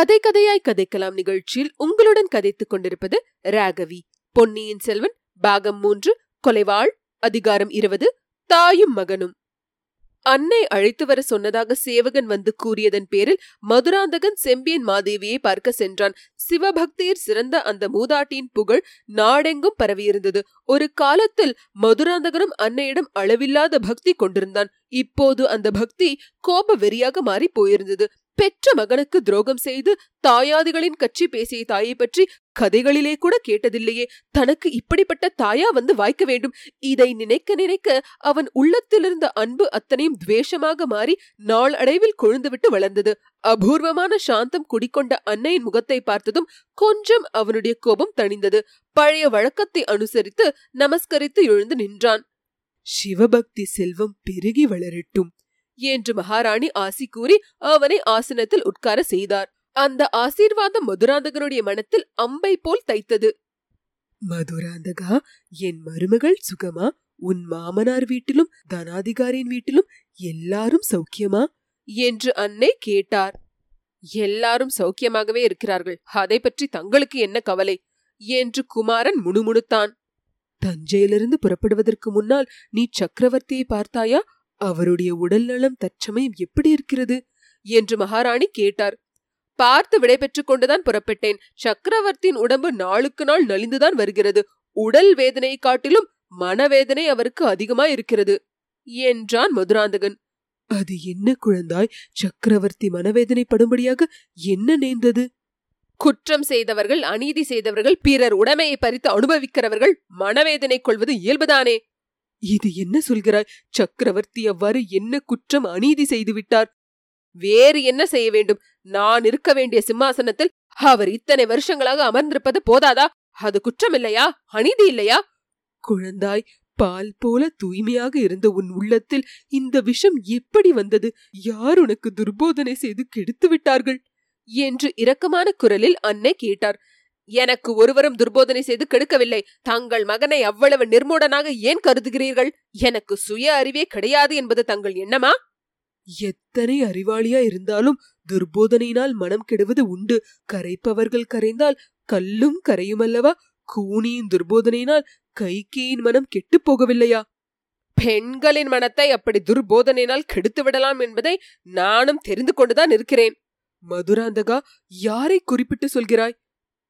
கதை கதையாய் கதைக்கலாம் நிகழ்ச்சியில் உங்களுடன் கதைத்துக் கொண்டிருப்பது ராகவி. பொன்னியின் செல்வன் பாகம் மூன்று கொலைவாள் அதிகாரம் இருபது தாயும் மகனும். அன்னை அழைத்து வர சொன்னதாக சேவகன் வந்து கூறியதன் பேரில் மதுராந்தகன் செம்பியன் மாதேவியை பார்க்க சென்றான். சிவபக்தியில் சிறந்த அந்த மூதாட்டியின் புகழ் நாடெங்கும் பரவியிருந்தது. ஒரு காலத்தில் மதுராந்தகனும் அன்னையிடம் அளவில்லாத பக்தி கொண்டிருந்தான். இப்போது அந்த பக்தி கோப வெறியாக மாறி போயிருந்தது. பெற்ற மகனுக்கு துரோகம் செய்து தாயாதிகளின் கட்சி பேசிய தாயை பற்றி கதைகளிலே கூட கேட்டதில்லையே. தனக்கு இப்படிப்பட்ட தாயா வந்து வாய்க்க வேண்டும். இதை நினைக்க நினைக்க அவன் உள்ளத்திலிருந்த அன்பு அத்தனையும் துவேஷமாக மாறி நாள் அடைவில் கொழுந்துவிட்டு வளர்ந்தது. அபூர்வமான சாந்தம் குடிக்கொண்ட அன்னையின் முகத்தை பார்த்ததும் கொஞ்சம் அவனுடைய கோபம் தணிந்தது. பழைய வழக்கத்தை அனுசரித்து நமஸ்கரித்து எழுந்து நின்றான். சிவபக்தி செல்வம் பெருகி வளரட்டும். என்று மகாராணி ஆசி கூறி அவனை ஆசனத்தில் உட்கார செய்தார். அந்த ஆசீர்வாதம் மதுராந்தகனுடைய மனத்தில் அம்பை போல் தைத்தது. மதுராந்தகா என் மருமகள் சுகமா? உன் மாமனார் வீட்டிலும் தனாதிகாரியின் வீட்டிலும் எல்லாரும் சௌக்கியமா? என்று அன்னை கேட்டார். எல்லாரும் சௌக்கியமாகவே இருக்கிறார்கள். அதை பற்றி தங்களுக்கு என்ன கவலை? என்று குமாரன் முணுமுணுத்தான். தஞ்சையிலிருந்து புறப்படுவதற்கு முன்னால் நீ சக்கரவர்த்தியை பார்த்தாயா? அவருடைய உடல்நலம் தற்சமயம் எப்படி இருக்கிறது? என்று மகாராணி கேட்டார். பார்த்து விடைபெற்றுக் கொண்டுதான் புறப்பட்டேன். சக்கரவர்த்தியின் உடம்பு நாளுக்கு நாள் நலிந்துதான் வருகிறது. உடல் வேதனையை காட்டிலும் மனவேதனை அவருக்கு அதிகமா இருக்கிறது என்றான் மதுராந்தகன். அது என்ன குழந்தாய்? சக்கரவர்த்தி மனவேதனைப்படும்படியாக என்ன நேர்ந்தது? குற்றம் செய்தவர்கள் அநீதி செய்தவர்கள் பிறர் உடமையை பறித்து அனுபவிக்கிறவர்கள் மனவேதனை கொள்வது இயல்புதானே? இது என்ன சொல்கிறாய்? சக்கரவர்த்தி அவ்வாறு என்ன குற்றம் அநீதி செய்து விட்டார்? வேறு என்ன செய்ய வேண்டும்? நான் இருக்க வேண்டிய சிம்மாசனத்தில் அவர் இத்தனை வருஷங்களாக அமர்ந்திருப்பது போதாதா? அது குற்றம் இல்லையா அநீதி இல்லையா? குழந்தாய் பால் போல தூய்மையாக இருந்த உன் உள்ளத்தில் இந்த விஷம் எப்படி வந்தது? யார் உனக்கு துர்போதனை செய்து கெடுத்து விட்டார்கள்? என்று இரக்கமான குரலில் அன்னை கேட்டார். எனக்கு ஒருவரும் துர்போதனை செய்து கெடுக்கவில்லை. தங்கள் மகனை அவ்வளவு நிர்மூடனாக ஏன் கருதுகிறீர்கள்? எனக்கு சுய அறிவே கிடையாது என்பது தங்கள் எண்ணமா? எத்தனை அறிவாளியா இருந்தாலும் துர்போதனையினால் மனம் கெடுவது உண்டு. கரைப்பவர்கள் கரைந்தால் கல்லும் கரையுமல்லவா கூனியின் துர்போதனையினால் கைகேயின் மனம் கெட்டு போகவில்லையா? பெண்களின் மனத்தை அப்படி துர்போதனையினால் கெடுத்து விடலாம் என்பதை நானும் தெரிந்து கொண்டுதான் இருக்கிறேன் மதுராந்தகா யாரை குறிப்பிட்டு சொல்கிறாய்?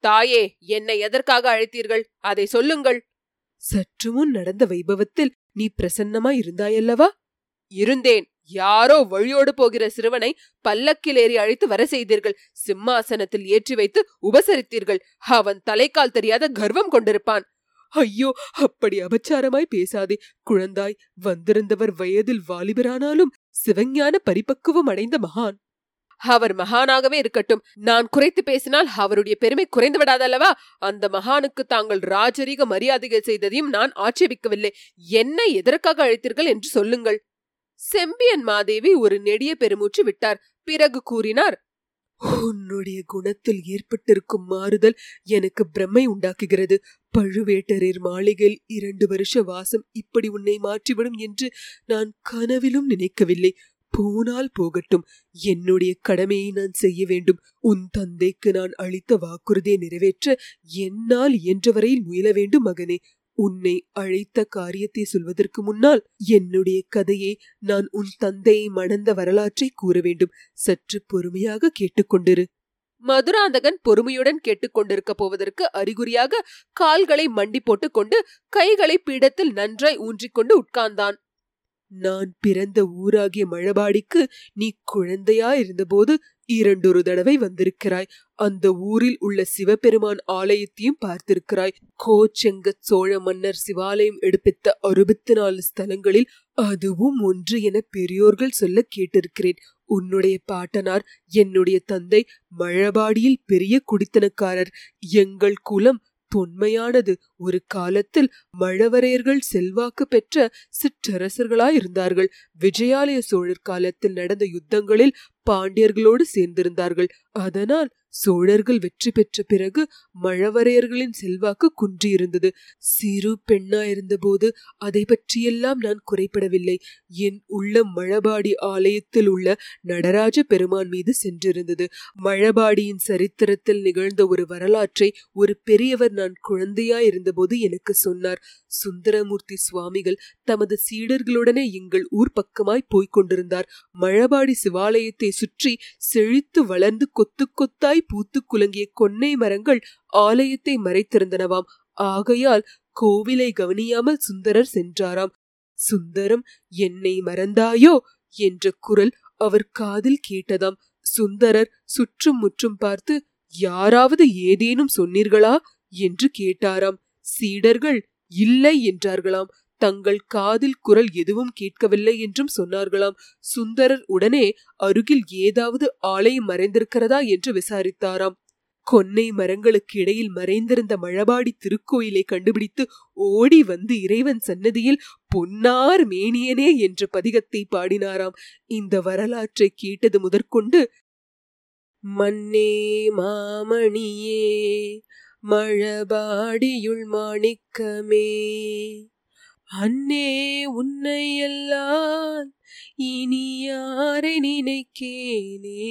தாயே என்னை எதற்காக அழைத்தீர்கள்? அதை சொல்லுங்கள். சற்று முன் நடந்த வைபவத்தில் நீ பிரசன்னமாய் இருந்தாயல்லவா? இருந்தேன். யாரோ வழியோடு போகிற சிறுவனை பல்லக்கில் ஏறி அழைத்து வர செய்தீர்கள். சிம்மாசனத்தில் ஏற்றி வைத்து உபசரித்தீர்கள். அவன் தலைக்கால் தெரியாத கர்வம் கொண்டிருப்பான். ஐயோ அப்படி அபச்சாரமாய் பேசாதே. குழந்தாய் வந்திருந்தவர் வயதில் வாலிபரானாலும் சிவஞான பரிபக்குவம் அடைந்த மகான். அவர் மகானாகவே இருக்கட்டும். நான் குறைத்து பேசினால் அவருடைய பெருமை குறைந்து விடாதல்லவா? அந்த மகானுக்கு தாங்கள் ராஜரீக மரியாதைகள் செய்ததையும் நான் ஆட்சேபிக்கவில்லை. என்னை எதற்காக அழைத்தீர்கள் என்று சொல்லுங்கள். செம்பியன் மாதேவி ஒரு நெடிய பெருமூச்சு விட்டார். பிறகு கூறினார் உன்னுடைய குணத்தில் ஏற்பட்டிருக்கும் மாறுதல் எனக்கு பிரம்மை உண்டாக்குகிறது. பழுவேட்டரர் மாளிகையில் இரண்டு வருஷ வாசம் இப்படி உன்னை மாற்றிவிடும் என்று நான் கனவிலும் நினைக்கவில்லை. போனால் போகட்டும். என்னுடைய கடமையை நான் செய்ய வேண்டும். உன் தந்தைக்கு நான் அளித்த வாக்குறுதியை நிறைவேற்ற என்னால் இயன்றவரையில் முயல வேண்டும் மகனே. உன்னை அழைத்த காரியத்தை சொல்வதற்கு முன்னால் என்னுடைய கதையை நான் உன் தந்தையை மணந்த வரலாற்றை கூற வேண்டும். சற்று பொறுமையாக கேட்டுக்கொண்டிரு. மதுராந்தகன் பொறுமையுடன் கேட்டுக்கொண்டிருக்க போவதற்கு அறிகுறியாக கால்களை மண்டி போட்டுக்கொண்டு கைகளை பீடத்தில் நன்றாய் ஊன்றிக்கொண்டு உட்கார்ந்தான். நான் பிறந்த ஊராகிய மழபாடிக்கு நீ குழந்தையா இருந்தபோது இரண்டொரு தடவை வந்திருக்கிறாய். அந்த ஊரில் உள்ள சிவபெருமான் ஆலயத்தையும் பார்த்திருக்கிறாய். கோச்செங்க சோழ மன்னர் சிவாலயம் எடுப்பித்த அறுபத்தி நாலு ஸ்தலங்களில் அதுவும் ஒன்று என பெரியோர்கள் சொல்ல கேட்டிருக்கிறேன். உன்னுடைய பாட்டனார் என்னுடைய தந்தை மழபாடியில் பெரிய குடித்தனக்காரர். எங்கள் குலம் தொன்மையானது. ஒரு காலத்தில் மழவரையர்கள் செல்வாக்கு பெற்ற சிற்றரசர்களாயிருந்தார்கள் விஜயாலய சோழர் காலத்தில் நடந்த யுத்தங்களில் பாண்டியர்களோடு சேர்ந்திருந்தார்கள். அதனால் சோழர்கள் வெற்றி பெற்ற பிறகு மழவரையர்களின் செல்வாக்கு குன்றியிருந்தது. சிறு பெண்ணாயிருந்த போது அதை பற்றியெல்லாம் நான் குறைப்படவில்லை. என் உள்ள மழபாடி ஆலயத்தில் உள்ள நடராஜ பெருமான் மீது சென்றிருந்தது. மழபாடியின் சரித்திரத்தில் நிகழ்ந்த ஒரு வரலாற்றை ஒரு பெரியவர் நான் குழந்தையாயிருந்தபோது எனக்கு சொன்னார். சுந்தரமூர்த்தி சுவாமிகள் தமது சீடர்களுடனே எங்கள் ஊர் பக்கமாய் போய்க் கொண்டிருந்தார். மழபாடி சிவாலயத்தை சுற்றி செழித்து வளர்ந்து கொத்து கொத்தாய் பூத்து குலுங்கிய கொன்னை மரங்கள் ஆலயத்தை மறைத்திருந்தனவாம். ஆகையால் கோவிலை கவனியாமல் சுந்தரர் சென்றாராம். சுந்தரம் என்னை மறந்தாயோ? என்ற குரல் அவர் காதில் கேட்டதாம். சுந்தரர் சுற்றும் முற்றும் பார்த்து யாராவது ஏதேனும் சொன்னீர்களா? என்று கேட்டாராம். சீடர்கள் இல்லை என்றார்களாம். தங்கள் காதில் குரல் எதுவும் கேட்கவில்லை என்றும் சொன்னார்களாம். சுந்தரர் உடனே அருகில் ஏதாவது ஆலயம் மறைந்திருக்கிறதா? என்று விசாரித்தாராம். கொன்னை மரங்களுக்கு இடையில் மறைந்திருந்த மழபாடி திருக்கோயிலை கண்டுபிடித்து ஓடி வந்து இறைவன் சன்னதியில் பொன்னார் மேனியனே என்ற பதிகத்தை பாடினாராம். இந்த வரலாற்றை கேட்டது முதற்கொண்டு மன்னே மாமணியே மழபாடியுள் மாணிக்கமே அன்னே உன்னை எல்லாம் இனி யாரை நினைக்கேனே?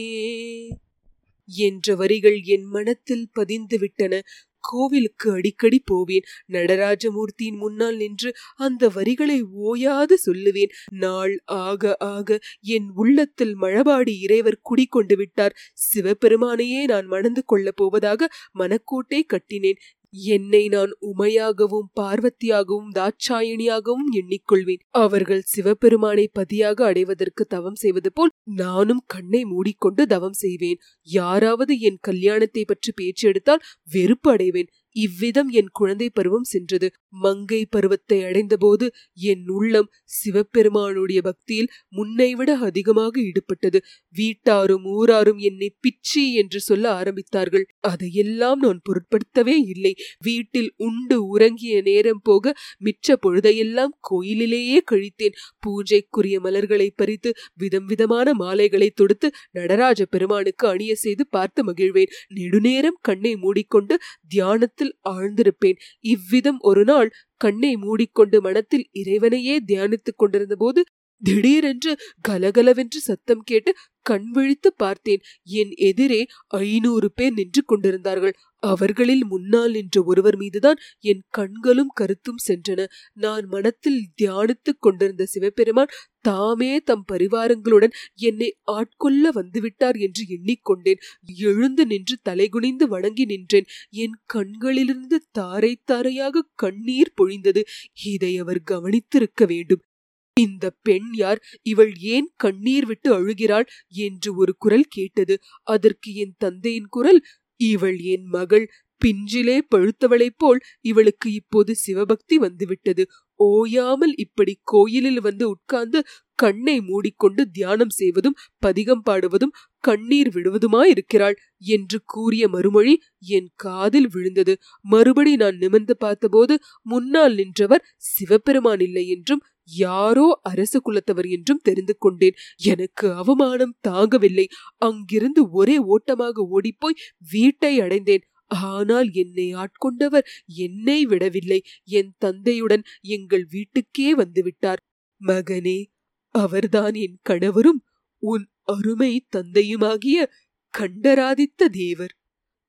என்ற வரிகள் என் மனத்தில் பதிந்து விட்டன கோவிலுக்கு அடிக்கடி போவேன். நடராஜமூர்த்தியின் முன்னால் நின்று அந்த வரிகளை ஓயாது சொல்லுவேன். நாள் ஆக ஆக என் உள்ளத்தில் மழபாடி இறைவர் குடிக்கொண்டு விட்டார். சிவபெருமானையே நான் மணந்து கொள்ளப் போவதாக மனக்கோட்டை கட்டினேன். என்னை நான் உமையாகவும் பார்வதியாகவும் தாட்சாயணியாகவும் எண்ணிக்கொள்வேன். அவர்கள் சிவபெருமானை பதியாக அடைவதற்கு தவம் செய்வது போல் நானும் கண்ணை மூடிக்கொண்டு தவம் செய்வேன். யாராவது என் கல்யாணத்தை பற்றி பேச்சு எடுத்தால் வெறுப்பு அடைவேன். இவ்விதம் என் குழந்தை பருவம் சென்றது. மங்கை பருவத்தை அடைந்தபோது என் உள்ளம் சிவபெருமானுடைய பக்தியில் முன்னைவிட அதிகமாக ஈடுபட்டது. வீட்டாரும் ஊராரும் என்னை பிச்சி என்று சொல்ல ஆரம்பித்தார்கள். அதையெல்லாம் நான் பொருட்படுத்தவே இல்லை. வீட்டில் உண்டு உறங்கிய நேரம் போக மிச்ச பொழுதையெல்லாம் கோயிலிலேயே கழித்தேன். பூஜைக்குரிய மலர்களை பறித்து விதம் விதமான மாலைகளை தொடுத்து நடராஜ பெருமானுக்கு அணிய செய்து பார்த்து மகிழ்வேன். நெடுநேரம் கண்ணை மூடிக்கொண்டு தியானத்தில் ஆழ்ந்திருப்பேன். இவ்விதம் ஒரு நாள் கண்ணை மூடிக்கொண்டு மனத்தில் இறைவனையே தியானித்துக் கொண்டிருந்த போது திடீரென்று கலகலவென்று சத்தம் கேட்டு கண் விழித்து பார்த்தேன். என் எதிரே ஐநூறு பேர் நின்று கொண்டிருந்தார்கள். அவர்களில் முன்னால் நின்ற ஒருவர் மீதுதான் என் கண்களும் கருத்தும் சென்றன. நான் மனத்தில் தியானித்துக் கொண்டிருந்த சிவபெருமான் தாமே தம் பரிவாரங்களுடன் என்னை ஆட்கொள்ள வந்துவிட்டார் என்று எண்ணிக்கொண்டேன். எழுந்து நின்று தலைகுனிந்து வணங்கி நின்றேன். என் கண்களிலிருந்து தாரை தாரையாக கண்ணீர் பொழிந்தது. இதை அவர் கவனித்திருக்க வேண்டும். இந்த பெண் யார்? இவள் ஏன் கண்ணீர் விட்டு அழுகிறாள்? என்று ஒரு குரல் கேட்டது. அதற்கு என் தந்தையின் குரல் இவள் என் மகள். பிஞ்சிலே பழுத்தவளைப் போல் இவளுக்கு இப்போது சிவபக்தி வந்துவிட்டது. ஓயாமல் இப்படி கோயிலில் வந்து உட்கார்ந்து கண்ணை மூடிக்கொண்டு தியானம் செய்வதும் பதிகம் பாடுவதும் கண்ணீர் விடுவதுமாயிருக்கிறாள் என்று கூறிய மறுமொழி என் காதில் விழுந்தது. மறுபடி நான் நிமிர்ந்து பார்த்தபோது முன்னால் நின்றவர் சிவபெருமான் இல்லை என்றும் யாரோ அரசு குலத்தவர் என்றும் தெரிந்து கொண்டேன். எனக்கு அவமானம் தாங்கவில்லை. அங்கிருந்து ஒரே ஓட்டமாக ஓடிப்போய் வீட்டை அடைந்தேன். ஆனால் என்னை ஆட்கொண்டவர் என்னை விடவில்லை. என் தந்தையுடன் எங்கள் வீட்டுக்கே வந்துவிட்டார். மகனே அவர்தான் என் கணவரும் உன் அருமை தந்தையுமாகிய கண்டராதித்த தேவர்.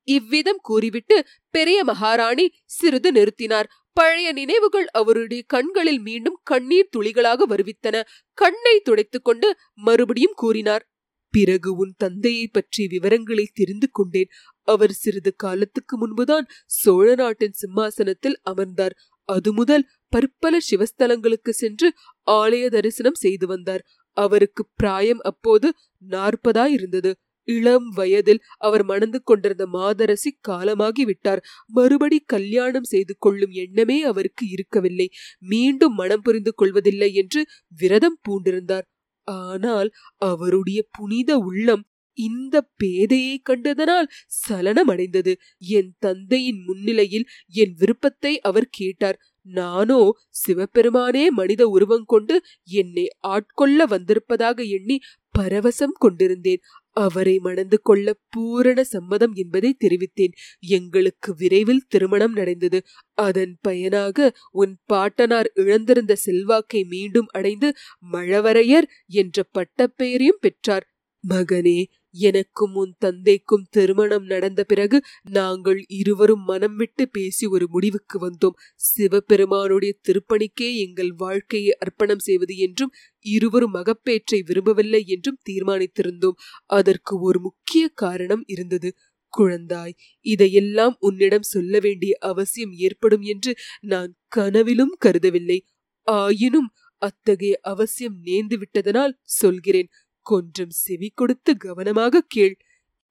இவ்விதம் கூறிவிட்டு பெரிய மகாராணி சிறிது நிறுத்தினார். பழைய நினைவுகள் அவருடைய கண்களில் மீண்டும் கண்ணீர் துளிகளாக வருவித்தன. கண்ணை துடைத்துக் கொண்டு மறுபடியும் கூறினார் பிறகு உன் தந்தையை பற்றிய விவரங்களை தெரிந்து கொண்டேன். அவர் சிறிது காலத்துக்கு முன்புதான் சோழ நாட்டின் சிம்மாசனத்தில் அமர்ந்தார். அது முதல் பற்பல சிவஸ்தலங்களுக்கு சென்று ஆலய தரிசனம் செய்து வந்தார். அவருக்கு பிராயம் அப்போது நாற்பதாயிருந்தது. இளம் வயதில் அவர் மணந்து கொண்டிருந்த மாதரசி காலமாகி விட்டார். மறுபடி கல்யாணம் செய்து கொள்ளும் எண்ணமே அவருக்கு இருக்கவில்லை. மீண்டும் மனம் புரிந்து கொள்வதில்லை என்று விரதம் பூண்டிருந்தார். ஆனால் அவருடைய புனித உள்ளம் இந்த பேதையை கண்டதனால் சலனமடைந்தது. என் தந்தையின் முன்னிலையில் என் விருப்பத்தை அவர் கேட்டார். நானோ சிவபெருமானே மனித உருவம் கொண்டு என்னை ஆட்கொள்ள வந்திருப்பதாக எண்ணி பரவசம் கொண்டிருந்தேன். அவரை மணந்து கொள்ள பூரண சம்மதம் என்பதை தெரிவித்தேன். எங்களுக்கு விரைவில் திருமணம் நடந்தது. அதன் பயனாக உன் பாட்டனார் இழந்திருந்த செல்வாக்கை மீண்டும் அடைந்து மழவரையர் என்ற பட்டப்பெயரையும் பெற்றார். மகனே எனக்கும் உன் தந்தைக்கும் திருமணம் நடந்த பிறகு நாங்கள் இருவரும் மனம் விட்டு பேசி ஒரு முடிவுக்கு வந்தோம். சிவபெருமானுடைய திருப்பணிக்கே எங்கள் வாழ்க்கையை அர்ப்பணம் செய்வது என்றும் இருவரும் மகப்பேற்றை விரும்பவில்லை என்றும் தீர்மானித்திருந்தோம். அதற்கு ஒரு முக்கிய காரணம் இருந்தது. குழந்தாய் இதையெல்லாம் உன்னிடம் சொல்ல வேண்டிய அவசியம் ஏற்படும் என்று நான் கனவிலும் கருதவில்லை. ஆயினும் அத்தகைய அவசியம் நேர்ந்து விட்டதனால் சொல்கிறேன். கொஞ்சம் செவி கொடுத்து கவனமாக கேள்.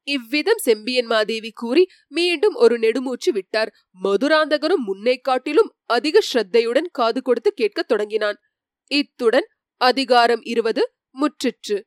இவ்விதம் செம்பியன் மாதேவி கூறி மீண்டும் ஒரு நெடுமூச்சு விட்டார். மதுராந்தகனும் முன்னை காட்டிலும் அதிக ஸ்ரத்தையுடன் காது கொடுத்து கேட்கத் தொடங்கினான். இத்துடன் அதிகாரம் இருவது முற்றிற்று.